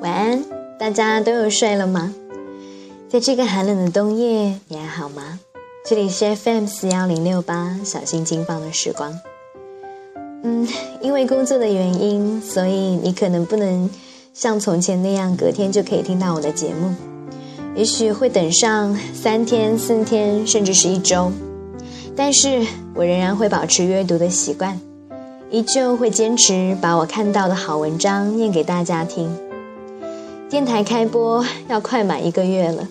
晚安，大家都有睡了吗？在这个寒冷的冬夜，你还好吗？这里是 FM 四幺零六八，小心金放的时光。嗯，因为工作的原因，所以你可能不能像从前那样隔天就可以听到我的节目，也许会等上三天、四天，甚至是一周。但是我仍然会保持阅读的习惯，依旧会坚持把我看到的好文章念给大家听。电台开播要快满一个月了，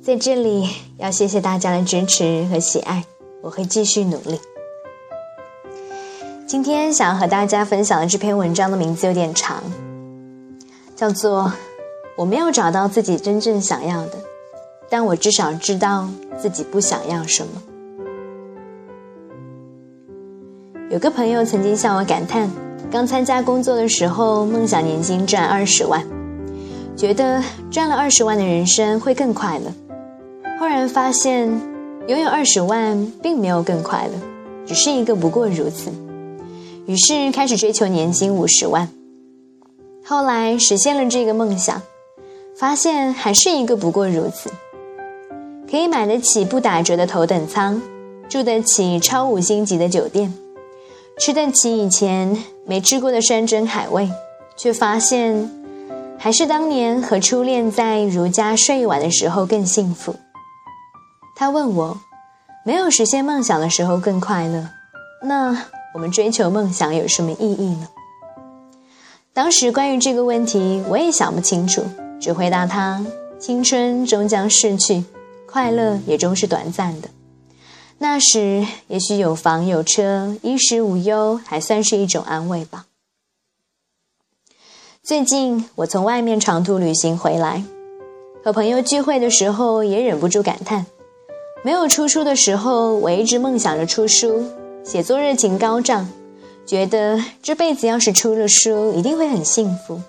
在这里要谢谢大家的支持和喜爱，我会继续努力。今天想要和大家分享的这篇文章的名字有点长，叫做《我没有找到自己真正想要的，但我至少知道自己不想要什么》。有个朋友曾经向我感叹，刚参加工作的时候，梦想年薪赚二十万。觉得赚了二十万的人生会更快乐，后然发现拥有二十万并没有更快乐，只是一个不过如此。于是开始追求年薪五十万，后来实现了这个梦想，发现还是一个不过如此。可以买得起不打折的头等舱，住得起超五星级的酒店，吃得起以前没吃过的山珍海味，却发现。还是当年和初恋在如家睡一晚的时候更幸福。他问我，没有实现梦想的时候更快乐，那我们追求梦想有什么意义呢？当时关于这个问题，我也想不清楚，只回答他：青春终将逝去，快乐也终是短暂的。那时也许有房有车，衣食无忧，还算是一种安慰吧。最近我从外面长途旅行回来，和朋友聚会的时候也忍不住感叹：没有出书的时候，我一直梦想着出书，写作热情高涨，觉得这辈子要是出了书，一定会很幸福。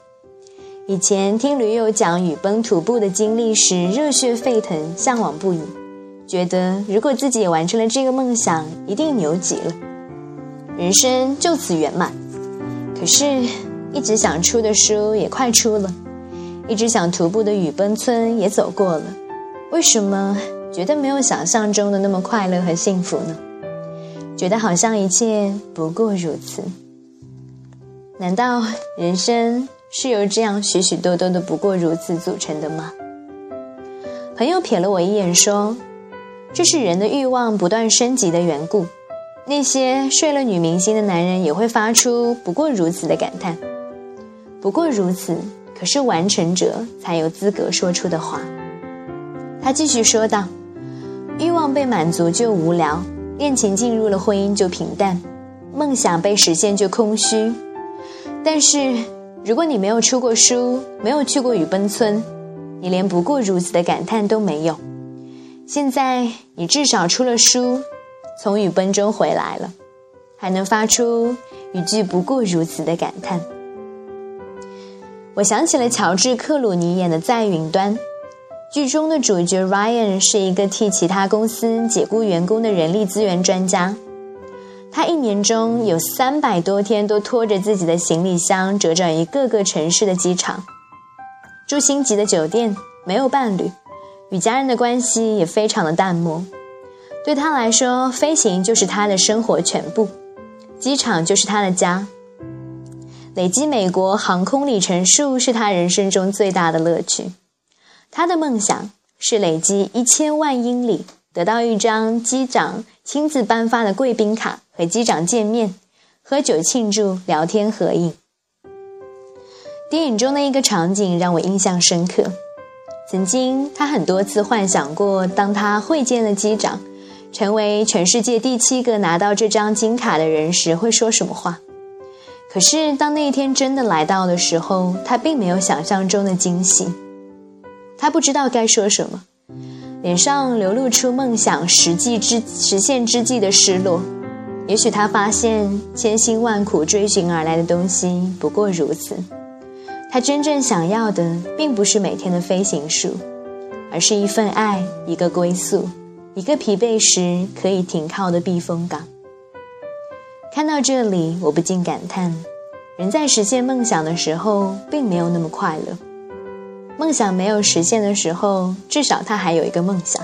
以前听驴友讲雨崩徒步的经历时，热血沸腾，向往不已，觉得如果自己也完成了这个梦想，一定牛极了，人生就此圆满。可是。一直想出的书也快出了，一直想徒步的雨崩村也走过了，为什么觉得没有想象中的那么快乐和幸福呢？觉得好像一切不过如此。难道人生是由这样许许多多的不过如此组成的吗？朋友瞥了我一眼说：“这是人的欲望不断升级的缘故。那些睡了女明星的男人也会发出不过如此的感叹。”不过如此，可是完成者才有资格说出的话。他继续说道：“欲望被满足就无聊，恋情进入了婚姻就平淡，梦想被实现就空虚。但是，如果你没有出过书，没有去过雨崩村，你连不过如此的感叹都没有。现在，你至少出了书，从雨崩中回来了，还能发出一句不过如此的感叹。”我想起了乔治·克鲁尼演的《在云端》，剧中的主角 Ryan 是一个替其他公司解雇员工的人力资源专家。他一年中有三百多天都拖着自己的行李箱折转于各个城市的机场，住星级的酒店，没有伴侣，与家人的关系也非常的淡漠。对他来说，飞行就是他的生活全部，机场就是他的家。累积美国航空里程数是他人生中最大的乐趣。他的梦想是累积一千万英里，得到一张机长亲自颁发的贵宾卡，和机长见面、喝酒庆祝、聊天合影。电影中的一个场景让我印象深刻。曾经，他很多次幻想过，当他会见了机长，成为全世界第七个拿到这张金卡的人时，会说什么话。可是，当那一天真的来到的时候，他并没有想象中的惊喜。他不知道该说什么，脸上流露出梦想实际之实现之际的失落。也许他发现，千辛万苦追寻而来的东西不过如此。他真正想要的，并不是每天的飞行术，而是一份爱，一个归宿，一个疲惫时可以停靠的避风港。看到这里，我不禁感叹：人在实现梦想的时候，并没有那么快乐。梦想没有实现的时候，至少他还有一个梦想；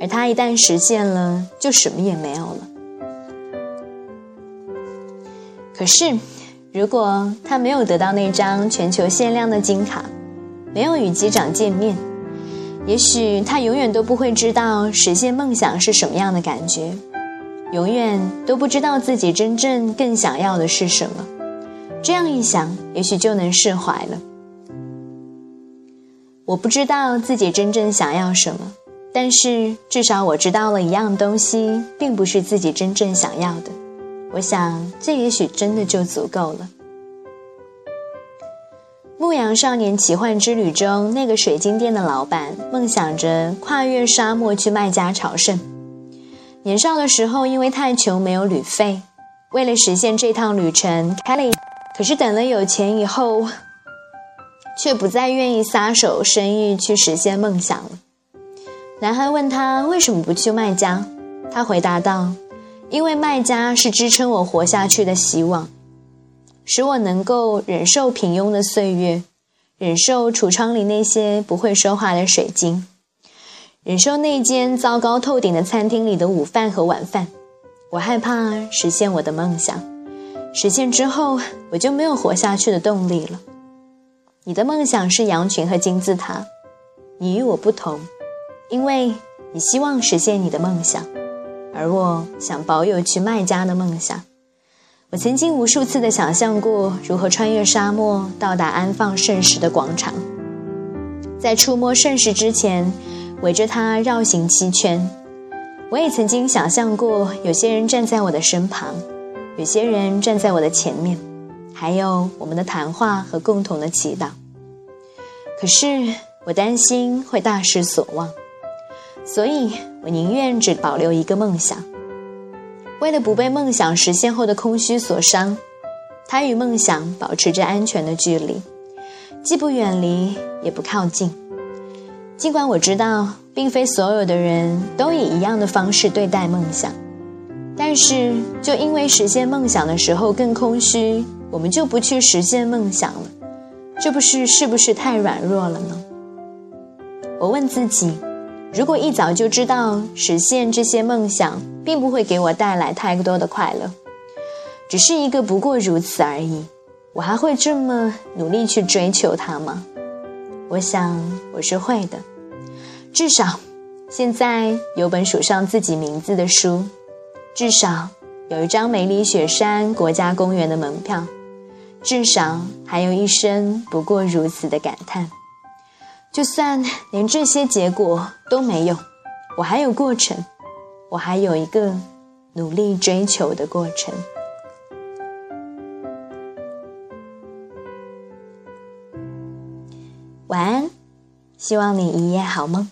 而他一旦实现了，就什么也没有了。可是，如果他没有得到那张全球限量的金卡，没有与机长见面，也许他永远都不会知道实现梦想是什么样的感觉，永远都不知道自己真正更想要的是什么。这样一想，也许就能释怀了。我不知道自己真正想要什么，但是至少我知道了一样东西，并不是自己真正想要的。我想，这也许真的就足够了。《牧羊少年奇幻之旅》中，那个水晶店的老板梦想着跨越沙漠去麦加朝圣。年少的时候，因为太穷没有旅费，为了实现这趟旅程，开了。可是等了有钱以后。却不再愿意撒手生意去实现梦想了。男孩问他为什么不去卖家，他回答道：“因为卖家是支撑我活下去的希望，使我能够忍受平庸的岁月，忍受橱窗里那些不会说话的水晶，忍受那间糟糕透顶的餐厅里的午饭和晚饭。我害怕实现我的梦想，实现之后我就没有活下去的动力了。”你的梦想是羊群和金字塔，你与我不同，因为你希望实现你的梦想，而我想保有去卖家的梦想。我曾经无数次的想象过如何穿越沙漠到达安放圣石的广场，在触摸圣石之前，围着它绕行七圈。我也曾经想象过有些人站在我的身旁，有些人站在我的前面。还有我们的谈话和共同的祈祷，可是我担心会大失所望，所以我宁愿只保留一个梦想。为了不被梦想实现后的空虚所伤，他与梦想保持着安全的距离，既不远离，也不靠近。尽管我知道，并非所有的人都以一样的方式对待梦想，但是就因为实现梦想的时候更空虚。我们就不去实现梦想了，这不是是不是太软弱了呢？我问自己，如果一早就知道实现这些梦想并不会给我带来太多的快乐，只是一个不过如此而已，我还会这么努力去追求它吗？我想我是会的，至少现在有本署上自己名字的书，至少有一张梅里雪山国家公园的门票。至少还有一生不过如此的感叹。就算连这些结果都没有，我还有过程，我还有一个努力追求的过程。希望你一夜好梦。